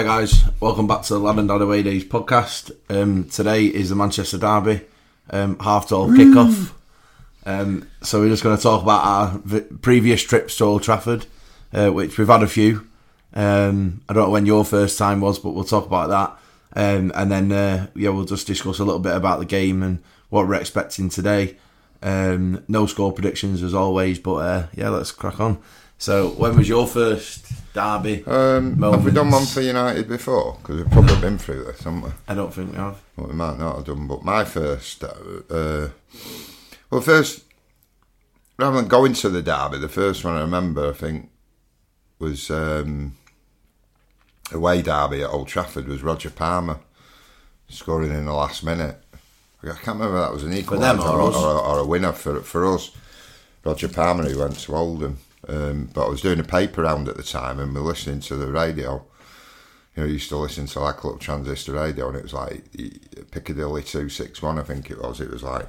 Hi guys, welcome back to the Lad and Dad Away Days podcast. Um, today is the Manchester Derby, um, half twelve kickoff. Um, so we're just going to talk about our v- previous trips to Old Trafford, uh, which we've had a few. Um, I don't know when your first time was, but we'll talk about that. Um, and then uh, yeah, we'll just discuss a little bit about the game and what we're expecting today. Um, no score predictions as always, but uh, yeah, let's crack on. So, when was your first derby? Um, have we done one for United before? Because we've probably been through this, haven't we? I don't think we have. Well, we might not have done, but my first. Uh, uh, well, first, rather than going to the derby, the first one I remember, I think, was um, away derby at Old Trafford, was Roger Palmer scoring in the last minute. I can't remember if that was an equaliser or or, or, or a winner for, for us. Roger Palmer, who went to Oldham. Um, but I was doing a paper round at the time and we were listening to the radio. You know, I used to listen to like a little transistor radio and it was like Piccadilly 261, I think it was. It was like,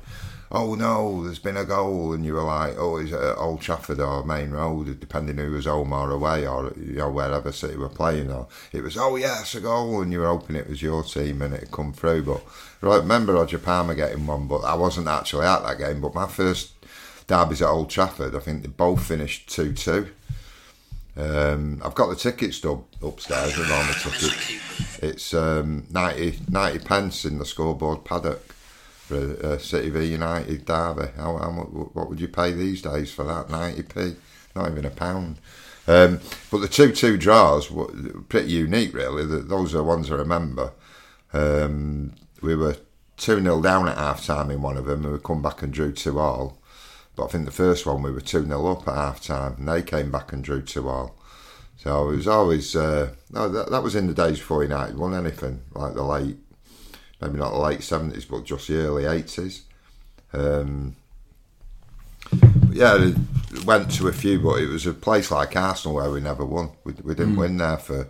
oh no, there's been a goal. And you were like, oh, is it Old Trafford or Maine Road, depending who was home or away or, you know, wherever City were playing. Or it was, oh yes, a goal. And you were hoping it was your team and it had come through. But I remember Roger Palmer getting one, but I wasn't actually at that game. But my first derbies at Old Trafford, I think they both finished 2 2. Um, I've got the ticket stub upstairs all the tickets. It's um, 90, 90 pence in the scoreboard paddock for a, a City v United derby. How, how, what would you pay these days for that? 90p? Not even a pound. Um, but the 2 2 draws were pretty unique, really. Those are the ones I remember. Um, we were 2 0 down at half time in one of them, and we come back and drew 2 all. But I think the first one we were 2 0 up at half time, and they came back and drew 2 all. So it was always, uh, no, that, that was in the days before United won anything, like the late, maybe not the late 70s, but just the early 80s. Um, yeah, it went to a few, but it was a place like Arsenal where we never won. We, we didn't win there for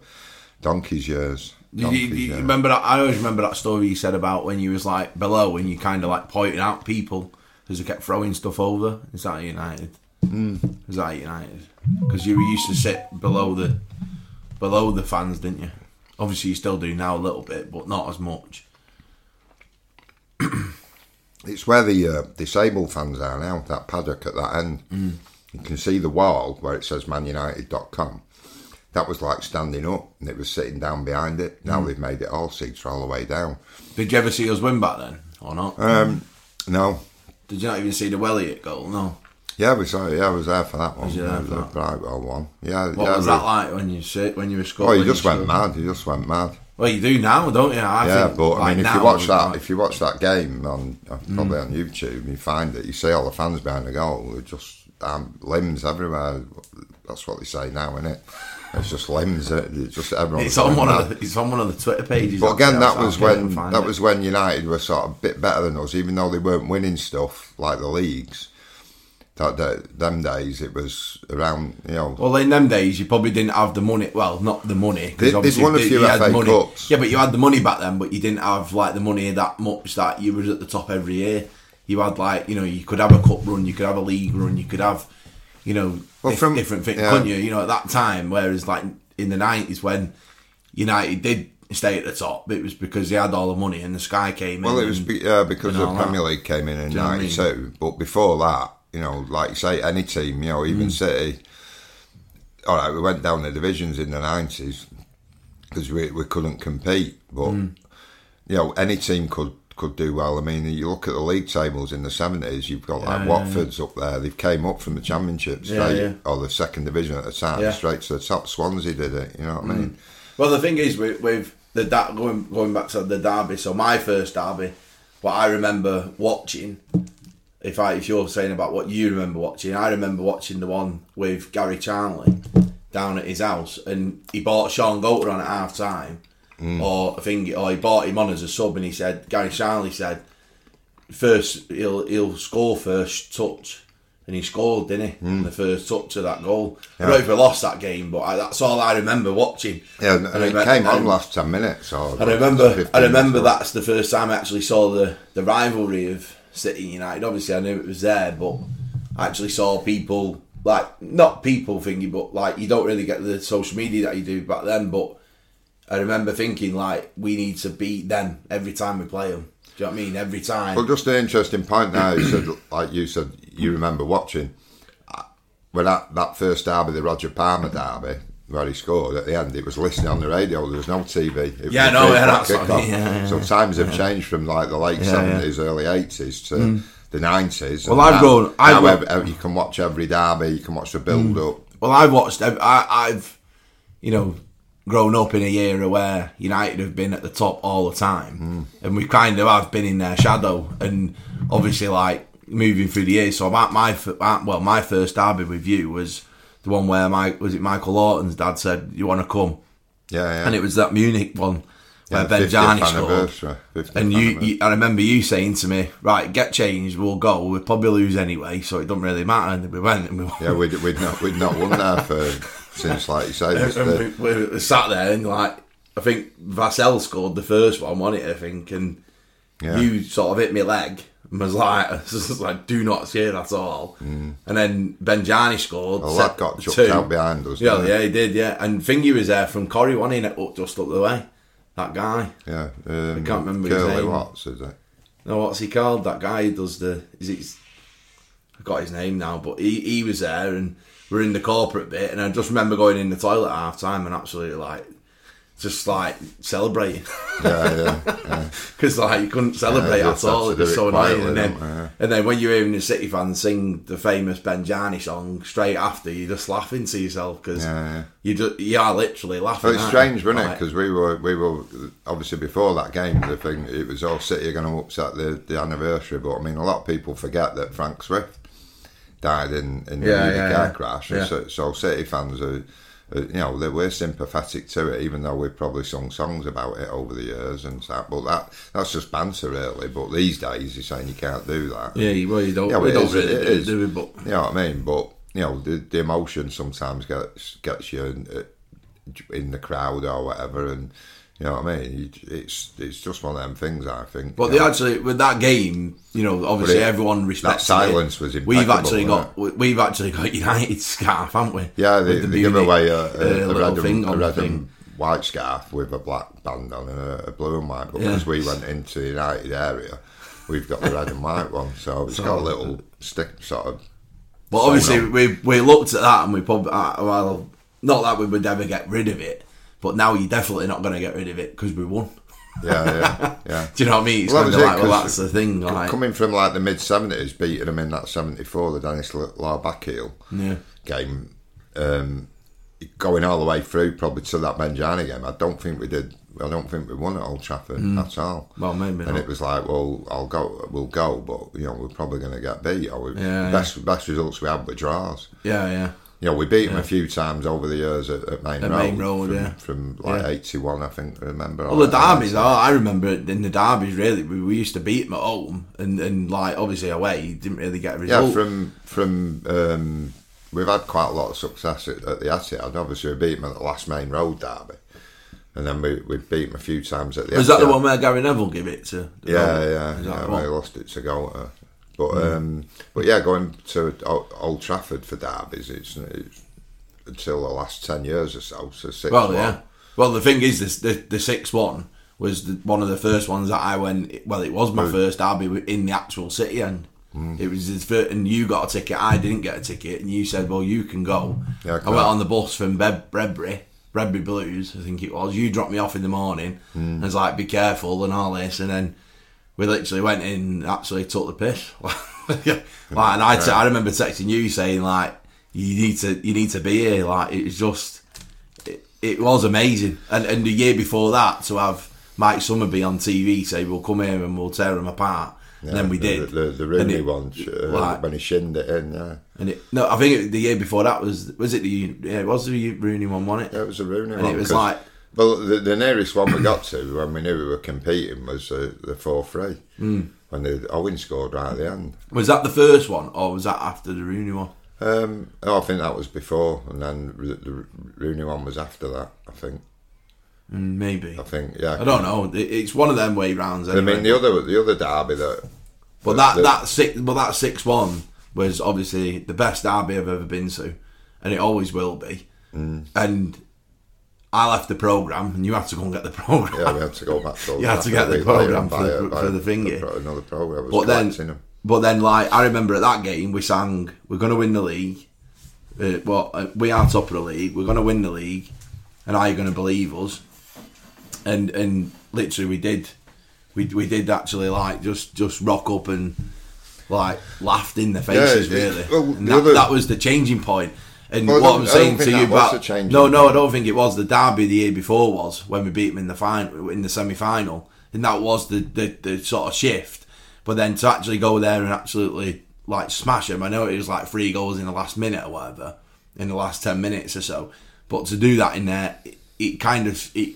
donkey's years. You, you years. remember that? I always remember that story you said about when you was like below and you kind of like pointing out people because they kept throwing stuff over. Is that United? Mm. Is that United? Because you used to sit below the below the fans, didn't you? Obviously, you still do now a little bit, but not as much. It's where the uh, disabled fans are now, that paddock at that end. Mm. You can see the wall where it says manunited.com. That was like standing up and it was sitting down behind it. Now they've made it all seats all the way down. Did you ever see us win back then, or not? Um, no. Did you not even see the Welliot goal? No. Yeah, we saw it. Yeah, I was there for that one. Was you there That for was that? one. Yeah. What yeah, was we- that like when you when you were scoring? Oh, you just went mad. You just went mad. Well, you do now, don't you? I yeah, think, but I like, mean, if you watch that, like- if you watch that game on uh, probably Mm. on YouTube, you find it. You see all the fans behind the goal. Just um, limbs everywhere. That's what they say now, isn't it? It's just limbs. uh, It's just everyone. It's on one of the it's on one of the Twitter pages. But again, that was when that it. was when United were sort of a bit better than us, even though they weren't winning stuff like the leagues. That day, them days, it was around you know. Well, in them days, you probably didn't have the money. Well, not the money. They- they'd obviously won a few had FA money. Cups. Yeah, but you had the money back then, but you didn't have like the money that much that you was at the top every year. You had like you know you could have a cup run, you could have a league run, you could have you know Well, from- different things, yeah. couldn't you? You know at that time, whereas like in the nineties when United did stay at the top, it was because they had all the money and the sky came Well, in. Well, it was be, yeah, because the all that. Premier League came in in you know what I mean? '92. But before that, you know, like you say, any team, you know, even Mm. City. All right, we went down the divisions in the '90s because we we couldn't compete. But Mm. you know, any team could could do well. I mean, you look at the league tables in the '70s. You've got like Yeah, Watford's up there. They've came up from the Championship straight yeah. or the second division at the time, Yeah. straight to the top. Swansea did it. You know what I mean? Mm. Well, the thing is with, with the da- going going back to the derby. So my first derby, what I remember watching, if I if you're saying about what you remember watching, I remember watching the one with Gary Charnley down at his house, and he bought Shaun Goater on at half time, Mm. or I think, or oh, he bought him on as a sub, and he said Gary Charnley said first he'll he'll score first touch. And he scored, didn't he? In the first touch of that goal. I don't know if we lost that game, but I, that's all I remember watching. Yeah, and, And it came on last ten minutes. Or I remember, I remember that's the first time I actually saw the, the rivalry of City United. Obviously, I knew it was there, but I actually saw people like not people thinking, but like you don't really get the social media that you do back then. But I remember thinking like we need to beat them every time we play them. Do you know what I mean? Every time. Well, just an interesting point now. You said, like you said, you remember watching when that, that first derby, the Roger Palmer derby, where he scored at the end. It was listening on the radio. There was no TV. It Yeah, no, yeah, that's what I kickoff. mean, yeah, yeah, so times have changed from like the late Mm. seventies, early eighties to the nineties. Well, I've grown- I've now grown- you can watch every derby. You can watch the build Mm. up. Well, I've watched. I, I've, you know, grown up in a era where United have been at the top all the time, hmm. and we kind of have been in their shadow. And obviously, like moving through the years. So my, my well, my first derby with you was the one where my was it Michael Lawton's dad said, "You want to come?" Yeah, yeah. And it was that Munich one where Yeah, Ben 50th scored. And you, you, I remember you saying to me, "Right, get changed. We'll go. We'll probably lose anyway, so it doesn't really matter." And we went, and we yeah, we'd, we'd not we'd not won there for since like you say. the- we, we sat there and like I think Vassell scored the first one, wasn't it? I think, and Yeah. you sort of hit my leg and was like, was like do not cheer at all. And then Benjani scored. Mm. Well, that got chucked two. out behind us, Yeah, yeah, he did. Yeah, and Thingy was there from Corrie, wasn't he? Up just up the way. That guy. Yeah, um, I can't remember his Curly name. Watts, is it? No, what's he called? That guy who does the. Is it? I got his name now, but he, he was there and we're in the corporate bit, and I just remember going in the toilet at half time and absolutely like, just like celebrating Yeah, yeah, yeah. because like you couldn't celebrate Yeah, at all. It was so annoying, and then? Yeah. and then when you're hearing the City fans sing the famous Benjani song straight after, you're just laughing to yourself because Yeah, yeah. you just you are literally laughing. Well, it's strange, wasn't it? Because we were, we were obviously before that game. The thing it was all City are going to upset the, the anniversary, but I mean, a lot of people forget that Frank Swift died in in the Yeah, car yeah. crash. So, so City fans are, are, you know, they we're sympathetic to it, even though we've probably sung songs about it over the years and that. But that that's just banter, really. But these days, you're saying you can't do that. yeah, well, you don't. Yeah, we it don't really it do, do we? But You know what I mean? But you know, the, the emotion sometimes gets gets you in, uh, in the crowd or whatever, and you know what I mean. It's it's just one of them things. I think. But they know. actually with that game, you know, obviously it- everyone respects that it. silence was We've actually got we- we've actually got United scarf, haven't we? yeah, they, the they give away a, a, uh, a red, thing and, a red thing. and white scarf with a black band on and a, a blue and white. But because we went into the United area, we've got the red and white one, so it's got a little stick sort of. But obviously on. we we looked at that and we probably uh, well, not that we would ever get rid of it, but now you're definitely not going to get rid of it because we won. Yeah, yeah, yeah. Do you know what I mean? It's Well, kind that of was it, like, well, that's the thing. Like, coming from like the mid seventies, beating them in that seventy four, the Denis Law Backheel Yeah. game, um, going all the way through probably to that Benjani game. I don't think we did. I don't think we won at Old Trafford at all. Mm. Well, maybe And not. it was like, well, I'll go, we'll go, but you know, we're probably going to get beat. Or we, Yeah, best best results we had were draws. yeah, yeah. You know, we beat them a few times over the years at, at Maine At Road. Maine Road, from, yeah. from like Yeah. eighty one, I think. I Remember? Well, the derbies, oh, I remember it in the derbies. Really, we, we used to beat them at home, and, and like obviously away, you didn't really get a result. Yeah, from from um, we've had quite a lot of success at, at the Etihad. Obviously, we beat them at the last Maine Road derby, and then we we beat them a few times at the. was that the one where Gary Neville gave it to? Yeah, yeah, Is yeah. the? We lost it to go. But um, but yeah, going to Old Trafford for derbies, it's, it's until the last ten years or so. So six. Well, one. yeah. Well, the thing is, this the the six one was the, one of the first ones that I went. Well, it was my first derby in the actual city and Mm. It was his first, and you got a ticket. I didn't get a ticket, and you said, "Well, you can go." Yeah, I went on the bus from Bed- Bredbury, Bredbury Blues, I think it was. You dropped me off in the morning. Mm. and was like, "Be careful" and all this, and then we literally went in, and actually took the piss. like, and I, t- I remember texting you saying like, "You need to, you need to be here." Like, it was just it, it was amazing. And and the year before that, to have Mike Summerbee on TV say, "We'll come here and we'll tear them apart," and then we the, did. The, the, And Rooney it- one uh, like- when he shinned it in. Yeah, And it, no, I think it, the year before that was was it the yeah it was the Rooney one, wasn't it? yeah, it was a Rooney And one. it was like- well, the, the nearest one we got to when we knew we were competing was uh, the four three Hmm. when the Owen scored right at the end. Was that the first one, or was that after the Rooney one? Um, oh, I think that was before, and then the, the Rooney one was after that. I think. Mm, Maybe I think. Yeah. I don't know. It's one of them way rounds. I mean, the other the other derby that. but that the- that six, but that six one was obviously the best derby I've ever been to, and it always will be. Mm. And I left the program, and you had to go and get the program. Yeah, we had to go back to. You had to get the programme for the- for the thingy. pro- Another program. But then, but then, like I remember at that game, we sang, "We're going to win the league." Uh, well, uh, we are top of the league. We're going to win the league, and are you going to believe us? And and literally, we did. We, we did actually like just just rock up and like laughed in the faces Yeah, really. well, and the that, other- that was the changing point. And Well, what I'm saying to you about no, no, I don't think it was. The derby the year before was when we beat them in the final in the semi final, and that was the, the the sort of shift. But then to actually go there and absolutely like smash them, I know it was like three goals in the last minute or whatever, in the last ten minutes or so. But to do that in there, it, it kind of it,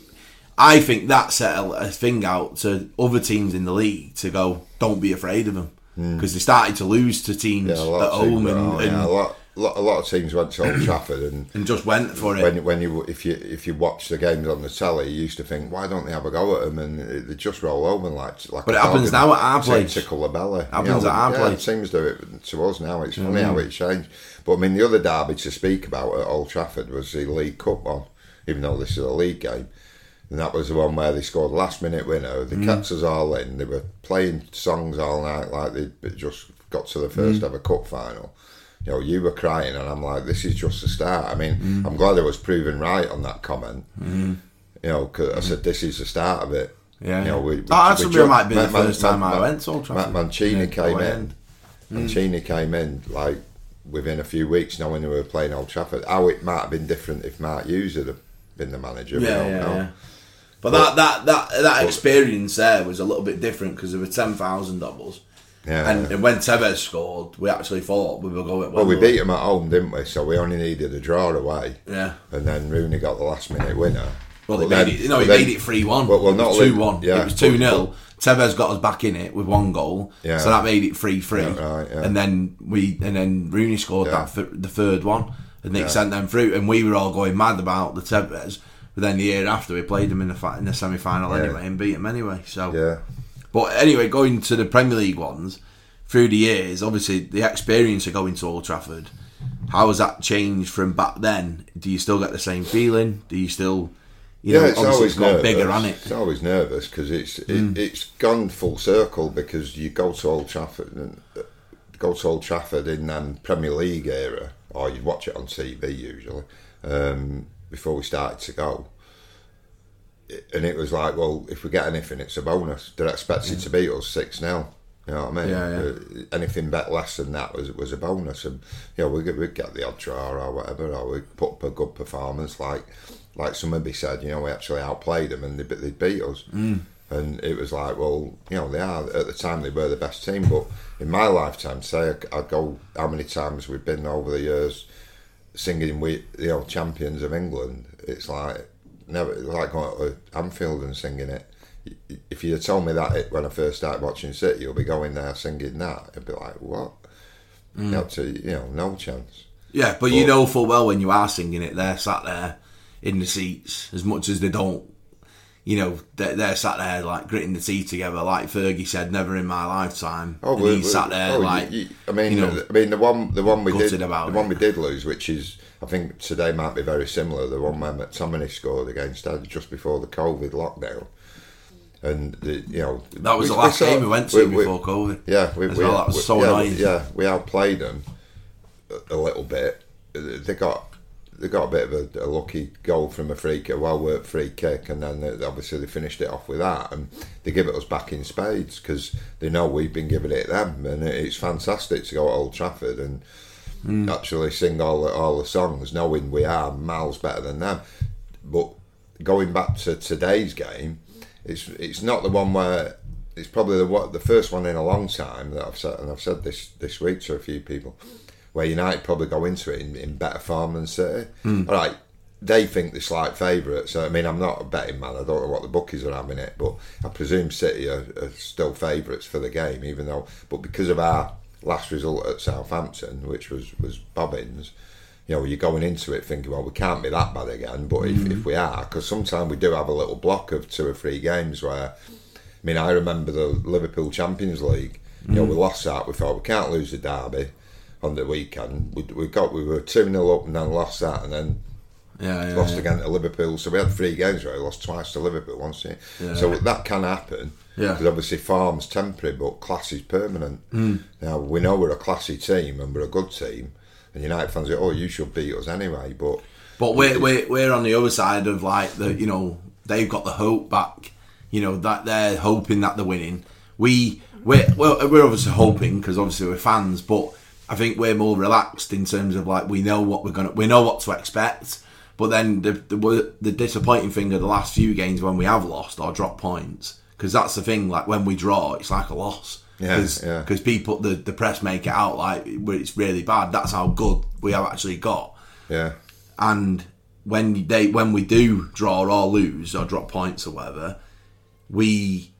I think that set a, a thing out to other teams in the league to go, don't be afraid of them because they started to lose to teams Hmm. yeah, at home and, and, yeah, a lot, lot, a lot of teams went to Old Trafford and. and just went for it. When, when you if you if you watch the games on the telly, you used to think, why don't they have a go at them? And they just roll over like like. But it happens now at our place. Tickle the belly. Happens yeah, at our yeah, place. Teams do it to us now. It's funny how it changed. But I mean, the other derby to speak about at Old Trafford was the League Cup one, even though this is a league game. And that was the one where they scored last minute winner. They Mm. kept us all in. They were playing songs all night like they just got to the first Mm. ever cup final. You know, you were crying, and I'm like, this is just the start. I mean, Mm. I'm glad I was proven right on that comment. You know, 'cause I said this is the start of it. Yeah, you know, yeah. we, Oh, that's we might be the Man- Man- first time I Man- went to Old Trafford. Man- Mancini Yeah, came in. end. Mancini came in like within a few weeks, knowing they were playing Old Trafford. How it might have been different if Mark Hughes had been the manager. we Yeah, yeah, know. yeah. But, that that that that experience there was a little bit different because there were ten thousand doubles. Yeah. And, and when Tevez scored, we actually thought we were going. Well, we beat them at home, didn't we? So we only needed a draw away. Yeah. And then Rooney got the last minute winner. Well, they But made then- it. No, he made it three one. Well, well, not two one. yeah, it was two but- 0 Tevez got us back in it with one goal. Yeah. So that made it three three. Yeah, right, yeah. And then we and then Rooney scored that th- the third one, and Nick sent them through, and we were all going mad about the Tevez. But then the year after, we played them in the in the semi final anyway and beat them anyway. So Yeah. But anyway, going to the Premier League ones through the years, obviously the experience of going to Old Trafford, how has that changed from back then? Do you still get the same feeling? Do you still, you yeah, know, it's obviously always it's got nervous. bigger on it. It's always nervous because it's it, Mm. it's gone full circle because you go to Old Trafford and uh, go to Old Trafford in um, Premier League era, or you'd watch it on TV usually um, before we started to go. And it was like, well, if we get anything, it's a bonus. They're expected to beat us six 0 You know what I mean? Yeah, yeah. Uh, anything bet less than that was was a bonus, and you know we would we'd get the odd draw or whatever, or we would put up a good performance, like like somebody said, you know, we actually outplayed them and they they beat us, mm. and it was like, well, you know, they are at the time they were the best team, but in my lifetime, say I- I'd go how many times we've been over the years singing we you know champions of England, it's like never like going to Anfield and singing it. If you'd have told me that it, when I first started watching City, you'll be going there singing that, I'd be like, what? Mm. You, to, you know, no chance. Yeah, but, you know full well when you are singing it, they're sat there in the seats as much as they don't. You know, they're, they're sat there like gritting the teeth together, like Fergie said, "Never in my lifetime." Oh, and we- sat there oh, like, you- I mean, you know, I mean the one, the one we did, about the one we did lose, which is, I think today might be very similar. The one where McTominay scored against us just before the COVID lockdown, and the, you know that was we- the last we saw- game we went to we- before COVID. Yeah, we, we, well. That was so yeah, annoying. Yeah, we outplayed them a, a little bit. They got they got a bit of a, a lucky goal from a free kick, a well worked free kick, and then they, obviously they finished it off with that, and they give it us back in spades because they know we've been giving it them, and it's fantastic to go at Old Trafford and Mm. actually sing all the, all the songs, knowing we are miles better than them. But going back to today's game, it's it's not the one where it's probably the what the first one in a long time that I've said, and I've said this this week to a few people, where United probably go into it in, in better form than City. Mm. All right, they think they're slight favourites. So I mean, I'm not a betting man. I don't know what the bookies are having it, but I presume City are, are still favourites for the game, even though. But because of our last result at Southampton, which was was Bobbins. You know, you're going into it thinking, well, we can't be that bad again. But if, mm. if we are, because sometimes we do have a little block of two or three games where I mean, I remember the Liverpool Champions League. You know, we mm. lost that. We thought we can't lose the derby on the weekend. We, we got we were two 0 up and then lost that, and then Yeah, yeah, lost yeah. again to Liverpool. So we had three games where we lost twice to Liverpool once. Yeah. Yeah. So that can happen. Yeah. Because obviously form's temporary, but class is permanent. Hmm. Now we know we're a classy team and we're a good team, and United fans say, "Oh, you should beat us anyway." But But we're, we're, we're on the other side of like the you know they've got the hope back. You know that they're hoping that they're winning. We we're well, we're obviously hoping because obviously we're fans, but I think we're more relaxed in terms of like we know what we're gonna we know what to expect. But then the the, the disappointing thing of the last few games when we have lost or dropped points because that's the thing. Like when we draw, it's like a loss. Yeah, Cause, yeah. people the, the press make it out like it's really bad. That's how good we have actually got yeah, and when they when we do draw or lose or drop points or whatever, we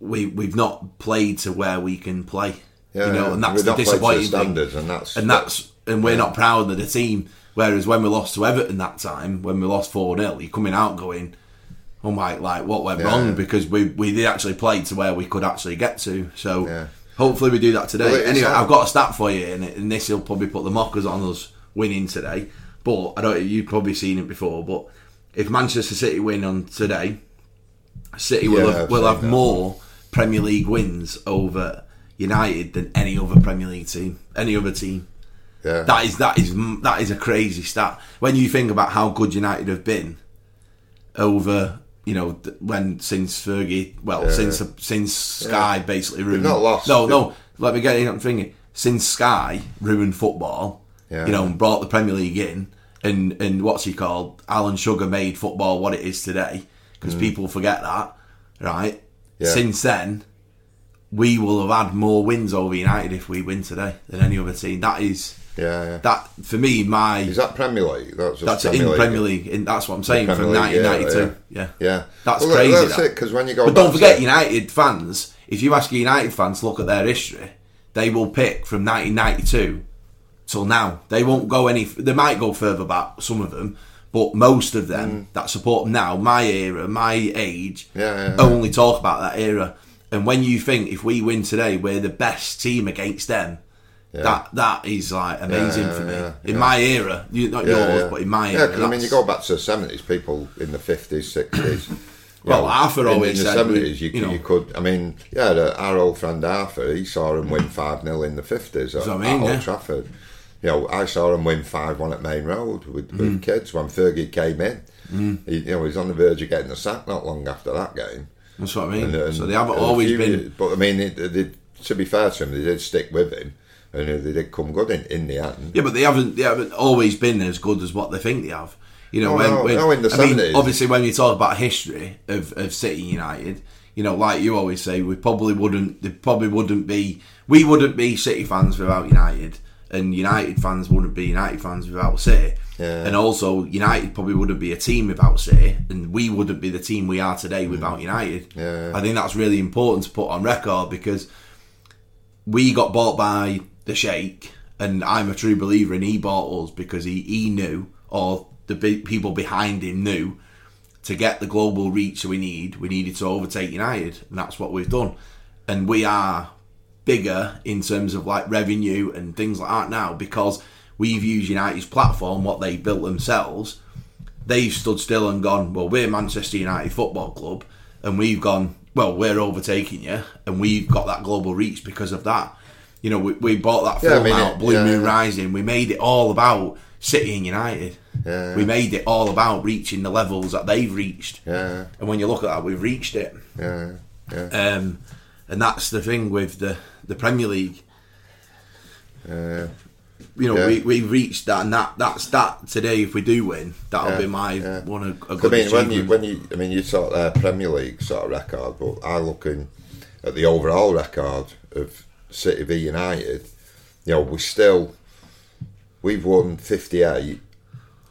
we we've not played to where we can play. yeah, you know, yeah. and that's the not played to disappointing thing. and that's And that's and we're not proud of the team. Whereas when we lost to Everton that time, when we lost four 0 you're coming out going, "Oh my, like what went Yeah. wrong?" Because we we did actually play to where we could actually get to. So Yeah. hopefully we do that today. Well, anyway, I've got a stat for you, and, and this will probably put the mockers on us winning today. But I don't. You've probably seen it before. But if Manchester City win on today, City will Yeah, have, will have more Premier League wins over United than any other Premier League team, any other team. Yeah, That is that is that is a crazy stat when you think about how good United have been over you know when since Fergie well Yeah. since since Sky basically ruined not lost. no no let me get in I'm thinking since Sky ruined football Yeah. you know and brought the Premier League in and and what's he called Alan Sugar made football what it is today because people forget that right Mm. Yeah. since then we will have had more wins over United if we win today than any other team that is yeah, yeah. that for me, my Is that Premier League? That's, that's Premier in League. Premier League. In, that's what I'm saying from League, yeah, 1992. Yeah, Yeah, That's Well, crazy, That's that. it because when you go, But don't forget, United fans. If you ask United fans to look at their history, they will pick from 1992 till now. They won't go any. They might go further back, some of them, but most of them that support them now, my era, my age, Mm. Yeah, yeah. only talk about that era. And when you think if we win today, we're the best team against them. That that is like amazing Yeah, for me. yeah, in yeah. my era, you, not yours, but in my yeah, era, because I mean, you go back to the seventies, people in the fifties, sixties. Well, Arthur in, always in the seventies, you, you know- you could. I mean, yeah, the, our old friend Arthur, he saw him win five 0 in the fifties at, I at mean, Old. Trafford. You know, I saw him win five one at Maine Road with, Mm. with kids when Fergie came in. He, you know, he was on the verge of getting the sack not long after that game. That's what I mean. And, and- so they haven't always few been. But I mean, it, to be fair to him, they did stick with him, and they did come good in, in the end. Yeah, but they haven't. They haven't always been as good as what they think they have. You know, No, when, no, when no, in the I mean, obviously, when you talk about history of, of City United, you know, like you always say, we probably wouldn't. They probably wouldn't be. We wouldn't be City fans without United, and United fans wouldn't be United fans without City. Yeah. And also, United probably wouldn't be a team without City, and we wouldn't be the team we are today hmm. without United. Yeah. I think that's really important to put on record because we got bought by the Sheikh, and I'm a true believer in he bought us because he, he knew, or the people behind him knew, to get the global reach we need, we needed to overtake United, and that's what we've done. And we are bigger in terms of like revenue and things like that now because we've used United's platform, what they built themselves. They've stood still and gone, well, we're Manchester United Football Club, and we've gone, well, we're overtaking you, and we've got that global reach because of that. You know, we, we bought that Yeah, film mean, out, it- Blue yeah, Moon yeah. Rising. We made it all about City and United. Yeah. We made it all about reaching the levels that they've reached. Yeah, And when you look at that, we've reached it. yeah, yeah. Um, and that's the thing with the, the Premier League. yeah. You know, Yeah. we we reached that, and that that's that today. If we do win, that'll Yeah, be my yeah. one of a I good mean, when you when you, I mean, you sort of their Premier League sort of record, but I looking at the overall record of City v United. You know, we still we've won 58,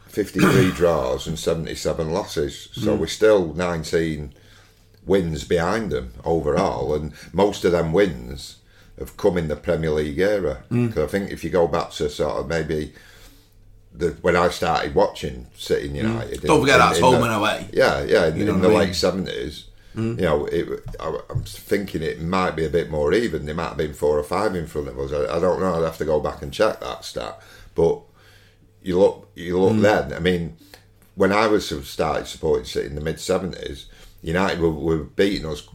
53 draws and seventy seven losses, so Hmm. we're still nineteen wins behind them overall, and most of them wins have come in the Premier League era. Hmm. 'Cause I think if you go back to sort of maybe the when I started watching City and United, Hmm. Don't forget that's home the- and away. yeah, yeah, in, You know in the late seventies. Mm. You know, it, I, I'm thinking it might be a bit more even. There might have been four or five in front of us. I, I don't know. I'd have to go back and check that stat. But you look, you look mm. then. I mean, when I was started supporting City in the mid seventies, United were, were beating us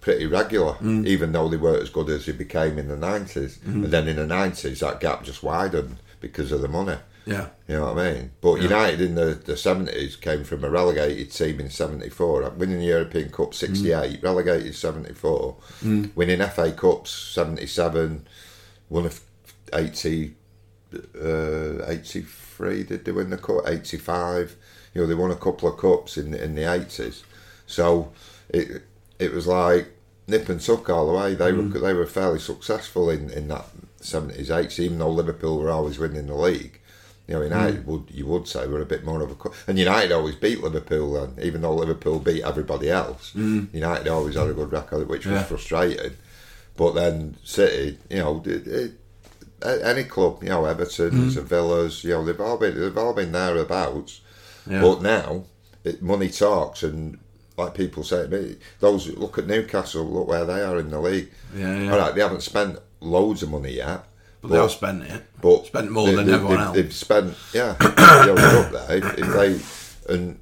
pretty regular, mm. even though they weren't as good as they became in the 90s. And then in the nineties, that gap just widened because of the money. Yeah. You know what I mean? But United in the, the 70s came from a relegated team in 74, winning the European Cup mm. 68, relegated 74, mm. winning FA Cups 77, won a f- 80, uh, 83, did they win the Cup? 85. You know, they won a couple of Cups in, in the 80s. So it it was like nip and tuck all the way. They were mm. they were fairly successful in, in that 70s, 80s, even though Liverpool were always winning the league. You know, United would you would say were a bit more of a and United always beat Liverpool then, even though Liverpool beat everybody else. Mm. United always had a good record, which was frustrating. But then City, you know, it, it, any club, you know, Everton, mm. Villas, you know, they've all been they've all been thereabouts. Yeah. But now, it, money talks, and like people say to me, those look at Newcastle, look where they are in the league. Yeah, yeah. All right, they haven't spent loads of money yet, But they have spent it. but Spent more they- than they- everyone else. They've spent, yeah, they're up there. If, if they and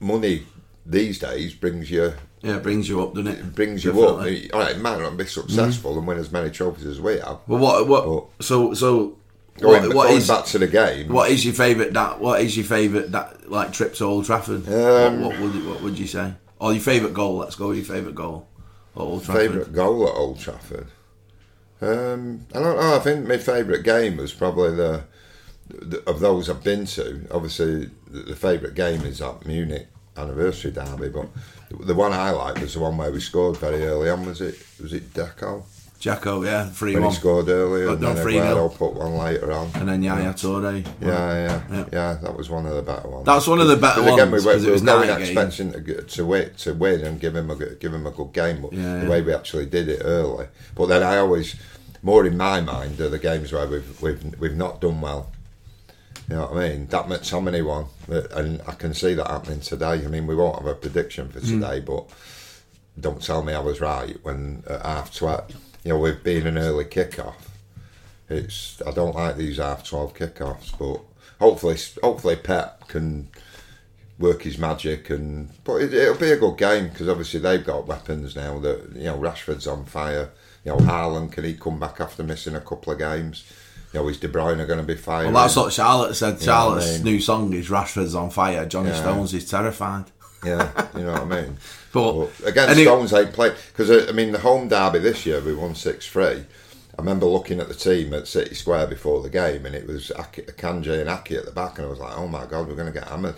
money these days brings you Yeah, it brings you up, doesn't it? brings you Definitely. up. All right, it might not be successful and win as many trophies as we have. Well, what? What? But- so, so. Going, what, what going is back to the game, what is your favourite? That what is your favourite? That like trip to Old Trafford? Um, what, what would you, what would you say? Or your favourite goal? Let's go with your favourite goal. At Old Trafford. favourite goal at Old Trafford. Um, I don't know. I think my favourite game was probably the, the of those I've been to. Obviously, the, the favourite game is that Munich anniversary derby, but the one I liked was the one where we scored very early on. Was it? Was it Dzeko Jacko, yeah, three when one, he scored earlier, But and then 3-0. Aguero put one later on. and then Yaya Toure. Yeah, yeah, Yeah. yeah, That was one of the better ones. That's one of the better Because again, ones, we, were, we was were going expecting to, to win, to win and give him a good- give him a good game, but Yeah, the yeah. way we actually did it early. But then I always more in my mind are the games where we've we've we've not done well. You know what I mean? That McTominay one, and I can see that happening today. I mean, we won't have a prediction for Hmm. today, but don't tell me I was right when at half twelve. You know, with being an early kick-off, it's I don't like these half twelve kick-offs, but hopefully, hopefully Pep can work his magic and but it, it'll be a good game because obviously they've got weapons now that you know Rashford's on fire you know Haaland can he come back after missing a couple of games you know is De Bruyne going to be firing Well, that's what Charlotte said. know what I Charlotte's mean? new song is "Rashford's on fire." Johnny Yeah. Stones is terrified. Yeah you know what I mean But, But against and it- Stones, they played because uh, I mean the home derby this year we won six three. I remember looking at the team at City Square before the game, and it was Aki, Kanji and Aki at the back, and I was like, "Oh my god, we're going to get hammered."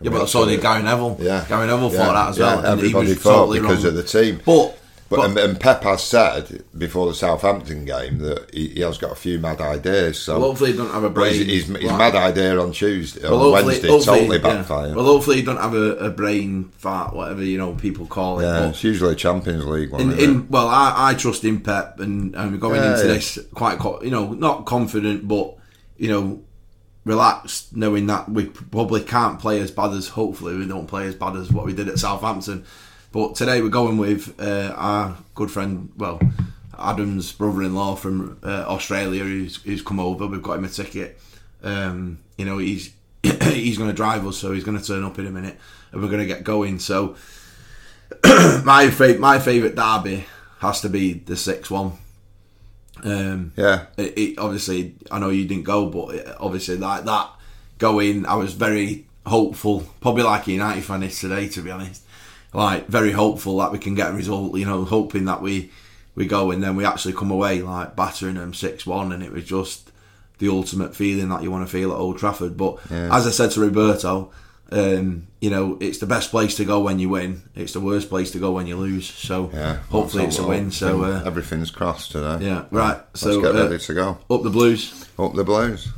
yeah, but so did Gary Neville. Yeah, Gary Neville Yeah, thought that as yeah, well. and he Everybody was thought totally because wrong. of the team. But, But, but and, and Pep has said before the Southampton game that he, he has got a few mad ideas. So well, hopefully he don't have a brain. his, his, his like- mad idea on Tuesday, well, on Wednesday, totally yeah. backfired. Well, hopefully you don't have a, a brain fart, whatever you know people call it. yeah, but it's usually a Champions League one. in, in well, I, I trust in Pep, and, we're going Yeah, into yeah. this quite, you know, not confident, but you know, relaxed, knowing that we probably can't play as bad as. Hopefully, we don't play as bad as what we did at Southampton. But today we're going with uh, our good friend, well, Adam's brother-in-law from uh, Australia, who's, who's come over. We've got him a ticket. Um, you know, he's he's going to drive us, so he's going to turn up in a minute, and we're going to get going. So my fa- my favourite derby has to be the six one. Um, yeah, it, it, obviously, I know you didn't go, but it, obviously, like that going, I was very hopeful. Probably like a United fan is today, to be honest. Like very hopeful that we can get a result. You know, hoping that we we go and then we actually come away like battering them six one, and it was just the ultimate feeling that you want to feel at Old Trafford. But as I said to Roberto, um, you know, it's the best place to go when you win. It's the worst place to go when you lose. So yeah. hopefully it's a win. So uh, everything's crossed today. yeah, right. Let's So get uh, ready to go. up the Blues. Up the Blues.